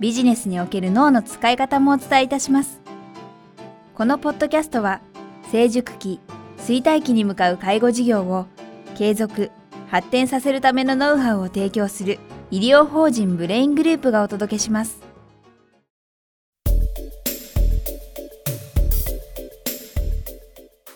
ビジネスにおける脳の使い方もお伝えいたします。このポッドキャストは成熟期、衰退期に向かう介護事業を継続、発展させるためのノウハウを提供する医療法人ブレイングループがお届けします。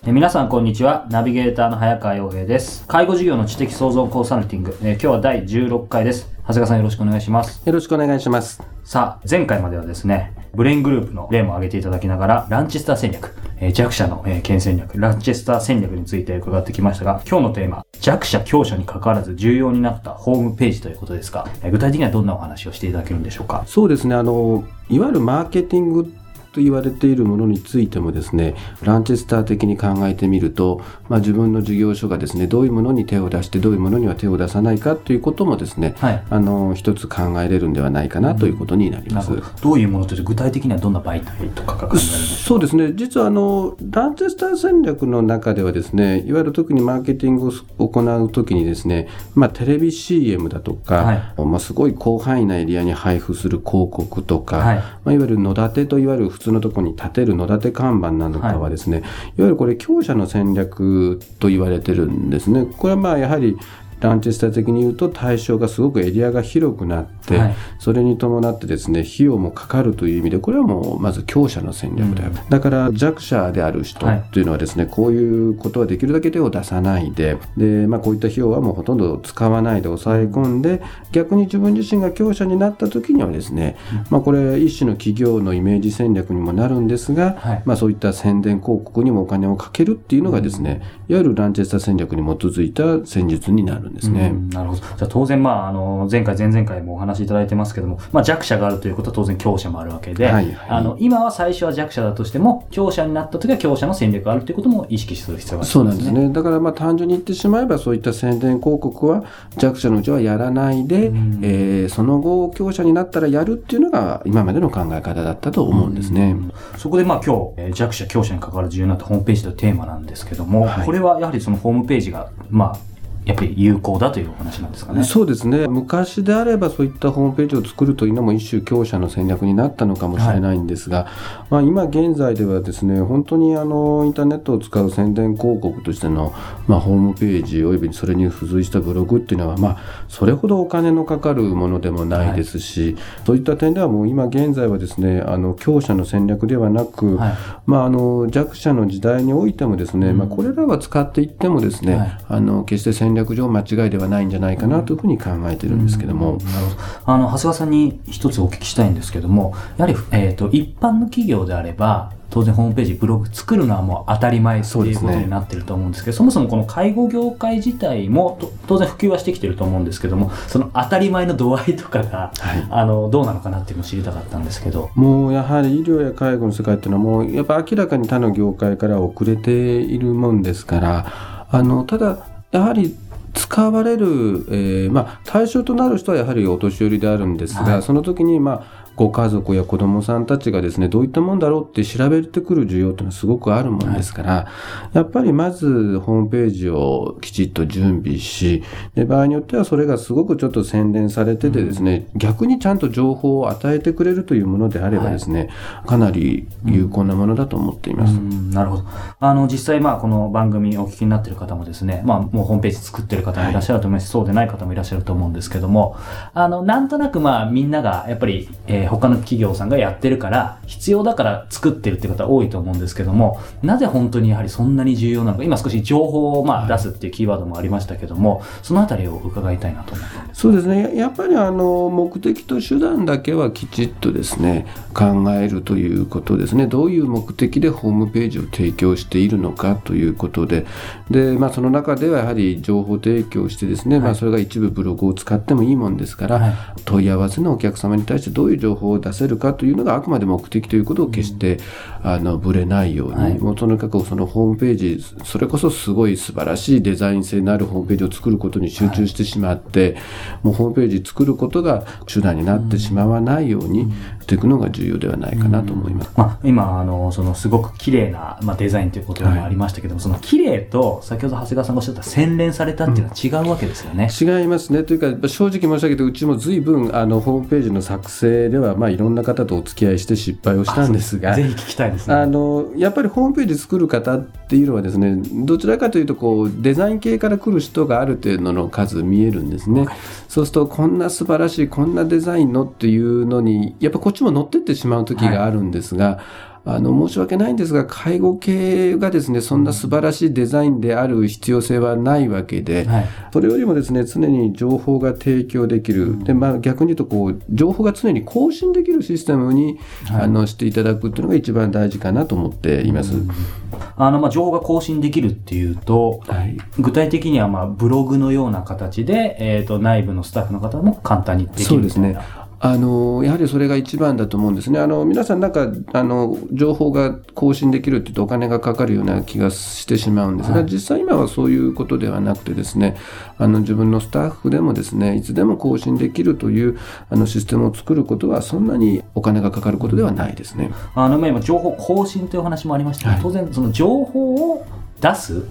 皆さんこんにちは。ナビゲーターの早川洋平です。介護事業の知的創造コンサルティング、えー、今日は第16回です。長谷川さんよろしくお願いします。よろしくお願いします。さあ、前回まではですね、ブレイングループの例も挙げていただきながら、ランチェスター戦略、えー、弱者の、えー、県戦略、ランチェスター戦略について伺ってきましたが、今日のテーマ、弱者強者に関わらず重要になったホームページということですが、えー、具体的にはどんなお話をしていただけるんでしょうか？そうですね、あの、いわゆるマーケティングと言われているものについてもですねランチェスター的に考えてみると、まあ、自分の事業所がですねどういうものに手を出してどういうものには手を出さないかということもですね、はい、あの一つ考えれるんではないかなということになります。うん、ど。ういうものと具体的にはどんな媒体とかが考えそうですね。実はあのランチェスター戦略の中ではですねいわゆる特にマーケティングを行うときにですね、まあ、テレビ CM だとか、はい、まあ、すごい広範囲なエリアに配布する広告とか、はい。まあ、いわゆる野立てといわれる普通のところに立てる野立看板などかはですね、はい、いわゆるこれ強者の戦略と言われてるんですね。これはまあやはりランチェスター的に言うと対象がすごくエリアが広くなって、はい、それに伴ってですね費用もかかるという意味でこれはもうまず強者の戦略である、うん、だから弱者である人とい。うのはですね、はい、こういうことはできるだけ手を出さないでで、まあ、こういった費用はもうほとんど使わないで抑え込んで逆に自分自身が強者になった時にはですね、うん、まあ、これ一種の企業のイメージ戦略にもなるんですが、はい、まあ、そういった宣伝広告にもお金をかけるっていうのがですね、うん、いわゆるランチェスター戦略に基づいた戦術になるんですね。なるほど。じゃあ当然、まあ、あの、前回、前々回もお話しいただいてますけども、まあ、弱者があるということは当然強者もあるわけで、はいはい、あの、今は最初は弱者だとしても、強者になった時は強者の戦略があるということも意識する必要がある、ね、そうなんですね。だから、まあ、単純に言ってしまえば、そういった宣伝広告は弱者のうちはやらないで、うん、えー、その後、強者になったらやるっていうのが、今までの考え方だったと思うんですね。うん、そこで、まあ、今日、えー、弱者、強者に関わる重要なホームページというテーマなんですけども、はい、これはやはりそのホームページが、まあ、やっぱり有効だというお話なんですかね。そうですね。昔であればそういったホームページを作るというのも一種強者の戦略になったのかもしれないんですが、はい、まあ今現在ではですね、本当にあのインターネットを使う宣伝広告としてのまあホームページおよびそれに付随したブログっていうのはまあそれほどお金のかかるものでもないですし、はい、そういった点ではもう今現在はですね、あの強者の戦略ではなく、はい、まああの弱者の時代においてもですね、うん、まあこれらは使っていってもですね、あの決して戦戦略上間違いではないんじゃないかなというふうに考えてるんですけども。なるほど。あの、長谷川さんに一つお聞きしたいんですけども、やはり、えっ、ー、と、一般の企業であれば、当然ホームページ、ブログ作るのはもう当たり前っていうことになってると思うんですけど、そ、ね,、もそもこの介護業界自体も当然普及はしてきてると思うんですけども、その当たり前の度合いとかが、はい、あのどうなのかなっていうのを知りたかったんですけど。もうやはり医療や介護の世界っていうのはもうやっぱ明らかに他の業界から遅れているもんですから、あのただやはり使われる、えーまあ、対象となる人はやはりお年寄りであるんですが、はい、その時に、まあ、ご家族や子供さんたちがですね、どういったもんだろうって調べてくる需要っていうのはすごくあるもんですから、はい、やっぱりまずホームページをきちっと準備し、で場合によってはそれがすごくちょっと洗練されててですね、うん、逆にちゃんと情報を与えてくれるというものであればですね、はい、かなり有効なものだと思っています。なるほど。あの、実際まあこの番組お聞きになっている方もですね、まあもうホームページ作ってる方もいらっしゃると思いますし、はい、そうでない方もいらっしゃると思うんですけども、あの、なんとなくまあみんながやっぱり、えーー、他の企業さんがやってるから、必要だから作ってるって方多いと思うんですけども、なぜ本当にやはりそんなに重要なのか、今少し情報をまあ出すっていうキーワードもありましたけども、そのあたりを伺いたいなと思ってそうですね。やっぱりあの、目的と手段だけはきちっとですね、考えるということですね。どういう目的でホームページを提供しているのかということで、で、まあその中ではやはり情報提供してですね、はい、まあそれが一部ブログを使ってもいいもんですから、はい、問い合わせのお客様に対してどういう情情報を出せるかというのがあくまで目的ということを決して、うん、あのぶれないように、はい、もうとにかくそのホームページそれこそすごい素晴らしいデザイン性のあるホームページを作ることに集中してしまって、はい、もうホームページ作ることが手段になってしまわないようにしていくのが重要ではないかなと思います。まあ、今あのそのすごく綺麗なまあデザインということもありましたけども、はい、その綺麗と先ほど長谷川さんがおっしゃった洗練されたっていうのは違うわけですよね。うん、違いますね。というか正直申し上げてうちも随分あのホームページの作成ではまあいろんな方とお付き合いして失敗をしたんですがぜひ聞きたいですね。あのやっぱりホームページ作る方っていうのはですねどちらかというとこうデザイン系から来る人がある程度の数見えるんですね。そうするとこんな素晴らしいこんなデザインのっていうのにやっぱこっちも乗ってってしまう時があるんですが、はいあの、申し訳ないんですが、介護系がですね、そんな素晴らしいデザインである必要性はないわけで、はい、それよりもですね、常に情報が提供できる。で、まあ逆に言うと、こう、情報が常に更新できるシステムに、はい、あの、していただくっていうのが一番大事かなと思っています。あの、まあ、情報が更新できるっていうと、はい、具体的には、まあ、ブログのような形で、えっ、ー、と、内部のスタッフの方も簡単にできるそうですね。あのやはりそれが一番だと思うんですね。あの皆さんなんかあの情報が更新できるって言うとお金がかかるような気がしてしまうんですが、はい、実際今はそういうことではなくてですねあの自分のスタッフでもですねいつでも更新できるというあのシステムを作ることはそんなにお金がかかることではないですね。あの今情報更新というお話もありましたが、はい、当然その情報を出す？っ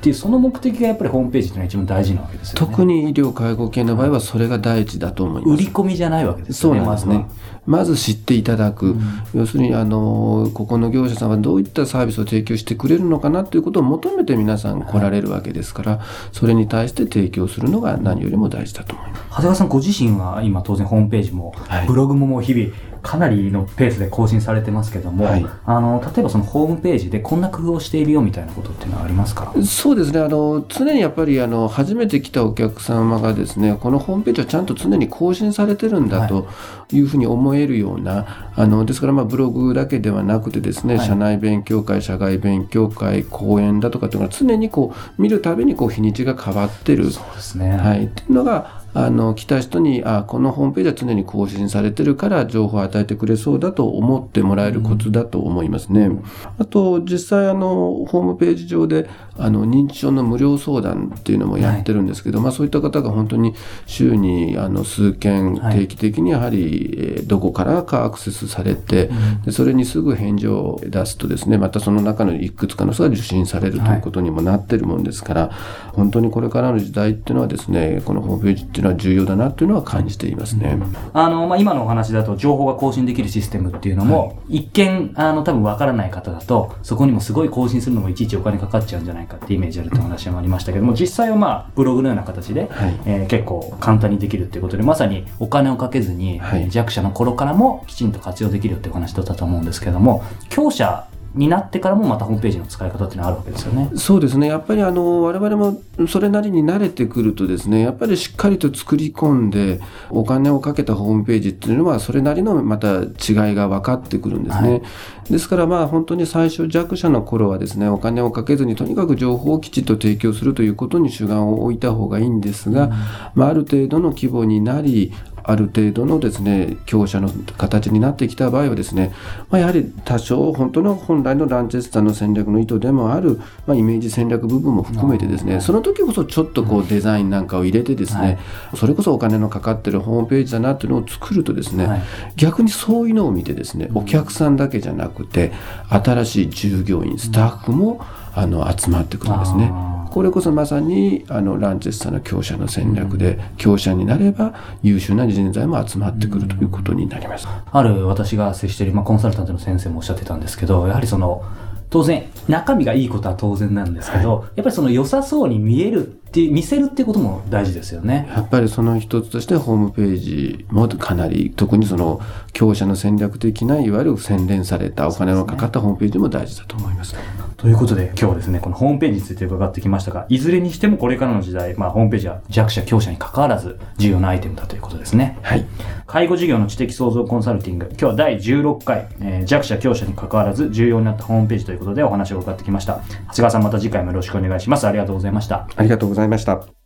ていう、その目的がやっぱりホームページというのは一番大事なわけですよね。特に医療介護系の場合はそれが第一だと思います。売り込みじゃないわけですよね。そうなんですね。まず知っていただく、うん、要するにあのここの業者さんはどういったサービスを提供してくれるのかなということを求めて皆さん来られるわけですから、はい、それに対して提供するのが何よりも大事だと思います。長谷川さんご自身は今当然ホームページも、はい、ブログももう日々かなりのペースで更新されてますけども、はい、あの例えばそのホームページでこんな工夫をしているよみたいなことっていうのはありますか？そうですね。あの常にやっぱりあの初めて来たお客様がですねこのホームページはちゃんと常に更新されてるんだとい。うふうに思えるような、あのですからまあブログだけではなくてですね、はい、社内勉強会社外勉強会講演だとかっていうのは常にこう見るたびにこう日にちが変わってる。そうですね、はい、っていうのがあの来た人にあこのホームページは常に更新されてるから情報を与えてくれそうだと思ってもらえるコツだと思いますね。うん、あと実際あのホームページ上であの認知症の無料相談っていうのもやってるんですけど、はい、まあ、そういった方が本当に週にあの数件定期的にやはりどこからかアクセスされて、でそれにすぐ返事を出すとですねまたその中のいくつかの人が受診されるということにもなってるもんですから、はい、本当にこれからの時代っていうのはですねこのホームページっていうのは重要だなっていうのは感じていますね。あのまあ、今のお話だと情報が更新できるシステムっていうのも、はい、一見あの多分わからない方だとそこにもすごい更新するのもいちいちお金かかっちゃうんじゃないかってイメージあると話もありましたけども実際はまあブログのような形で、はい、えー、結構簡単にできるっていうことでまさにお金をかけずに、はい、弱者の頃からもきちんと活用できるっていう話だったと思うんですけども強者になってからもまたホームページの使い方っていうのはあるわけですよね。そうですね。やっぱりあの、我々もそれなりに慣れてくるとですね、やっぱりしっかりと作り込んで、お金をかけたホームページっていうのは、それなりのまた違いが分かってくるんですね。はい、ですからまあ本当に最初弱者の頃はですね、お金をかけずにとにかく情報をきちっと提供するということに主眼を置いた方がいいんですが、うん、まあある程度の規模になり、ある程度のですね強者の形になってきた場合はですね、まあ、やはり多少本当の本来のランチェスターの戦略の意図でもある、まあ、イメージ戦略部分も含めてですねその時こそちょっとこうデザインなんかを入れてですね、はい、それこそお金のかかってるホームページだなっていうのを作るとですね、はい、逆にそういうのを見てですねお客さんだけじゃなくて新しい従業員スタッフもあの集まってくるんですね。これこそまさにあのランチェスターの強者の戦略で、強者になれば優秀な人材も集まってくるということになります。ある私が接している、まあ、コンサルタントの先生もおっしゃってたんですけど、やはりその、当然、中身がいいことは当然なんですけど、はい、やっぱりその良さそうに見えるって、見せるってことも大事ですよね。やっぱりその一つとしてホームページもかなり、特にその強者の戦略的な、いわゆる洗練されたお金のかかったホームページも大事だと思います。ということで今日はですね、このホームページについて伺ってきましたが、いずれにしてもこれからの時代、まあホームページは弱者強者に関わらず重要なアイテムだということですね。はい。介護事業の知的創造コンサルティング、今日は第16回、えー、弱者強者に関わらず重要になったホームページということでお話を伺ってきました。長谷川さんまた次回もよろしくお願いします。ありがとうございました。ありがとうございました。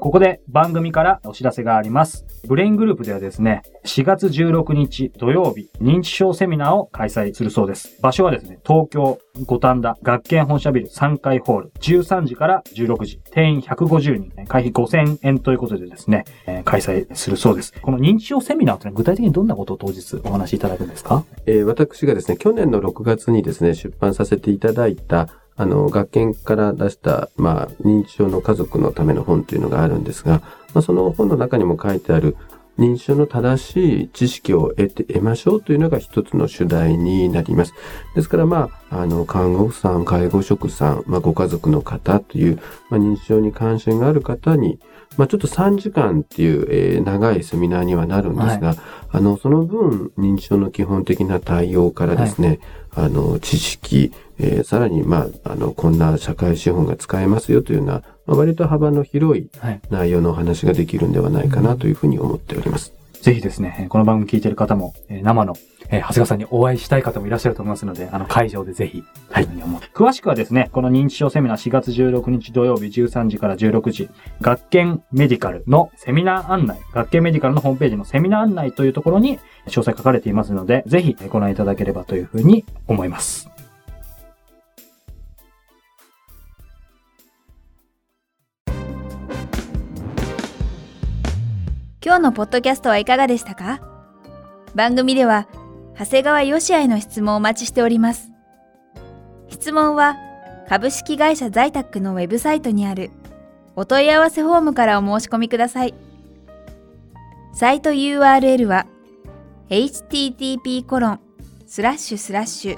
ここで番組からお知らせがあります。ブレイングループではですね、4月16日土曜日、認知症セミナーを開催するそうです。場所はですね、東京五反田学研本社ビル3階ホール、13時から16時、定員150人、会費5000円ということでですね、えー、開催するそうです。この認知症セミナーというのは具体的にどんなことを当日お話しいただくんですか？えー、私がですね、去年の6月にですね、出版させていただいたあの、学研から出した、まあ、認知症の家族のための本というのがあるんですが、まあ、その本の中にも書いてある、認知症の正しい知識を得て、得ましょうというのが一つの主題になります。ですから、まあ、あの、看護婦さん、介護職さん、まあ、ご家族の方という、まあ、認知症に関心がある方に、まあ、ちょっと3時間っていう、えー、長いセミナーにはなるんですが、はい、あの、その分、認知症の基本的な対応からですね、はい、あの、知識、えー、さらに、まあ、あの、こんな社会資本が使えますよというような、まあ、割と幅の広い。内容のお話ができるんではないかなというふうに思っております。ぜひですね、この番組聞いている方も、生の、え長谷川さんにお会いしたい方もいらっしゃると思いますので、あの、会場でぜひ、はい。詳しくはですね、この認知症セミナー4月16日土曜日13時から16時、学研メディカルのセミナー案内、学研メディカルのホームページのセミナー案内というところに詳細書かれていますので、ぜひご覧いただければというふうに思います。今日のポッドキャストはいかがでしたか？番組では、長谷川よしあへの質問をお待ちしております。質問は、株式会社在宅のウェブサイトにあるお問い合わせフォームからお申し込みください。サイト URL は http コロンスラッシュスラッシュ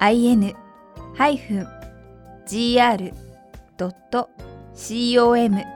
brain-gr.com